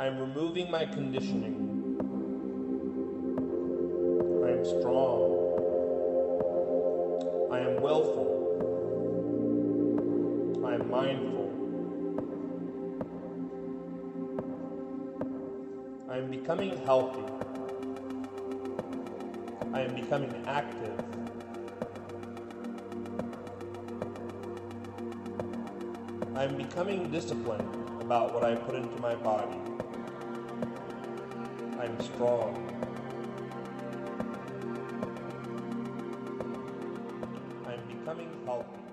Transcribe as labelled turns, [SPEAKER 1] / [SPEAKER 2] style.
[SPEAKER 1] I am removing my conditioning. I am strong. I am willful. I am mindful. I am becoming healthy. I am becoming active. I am becoming disciplined about what I put into my body. I'm strong. I'm becoming healthy.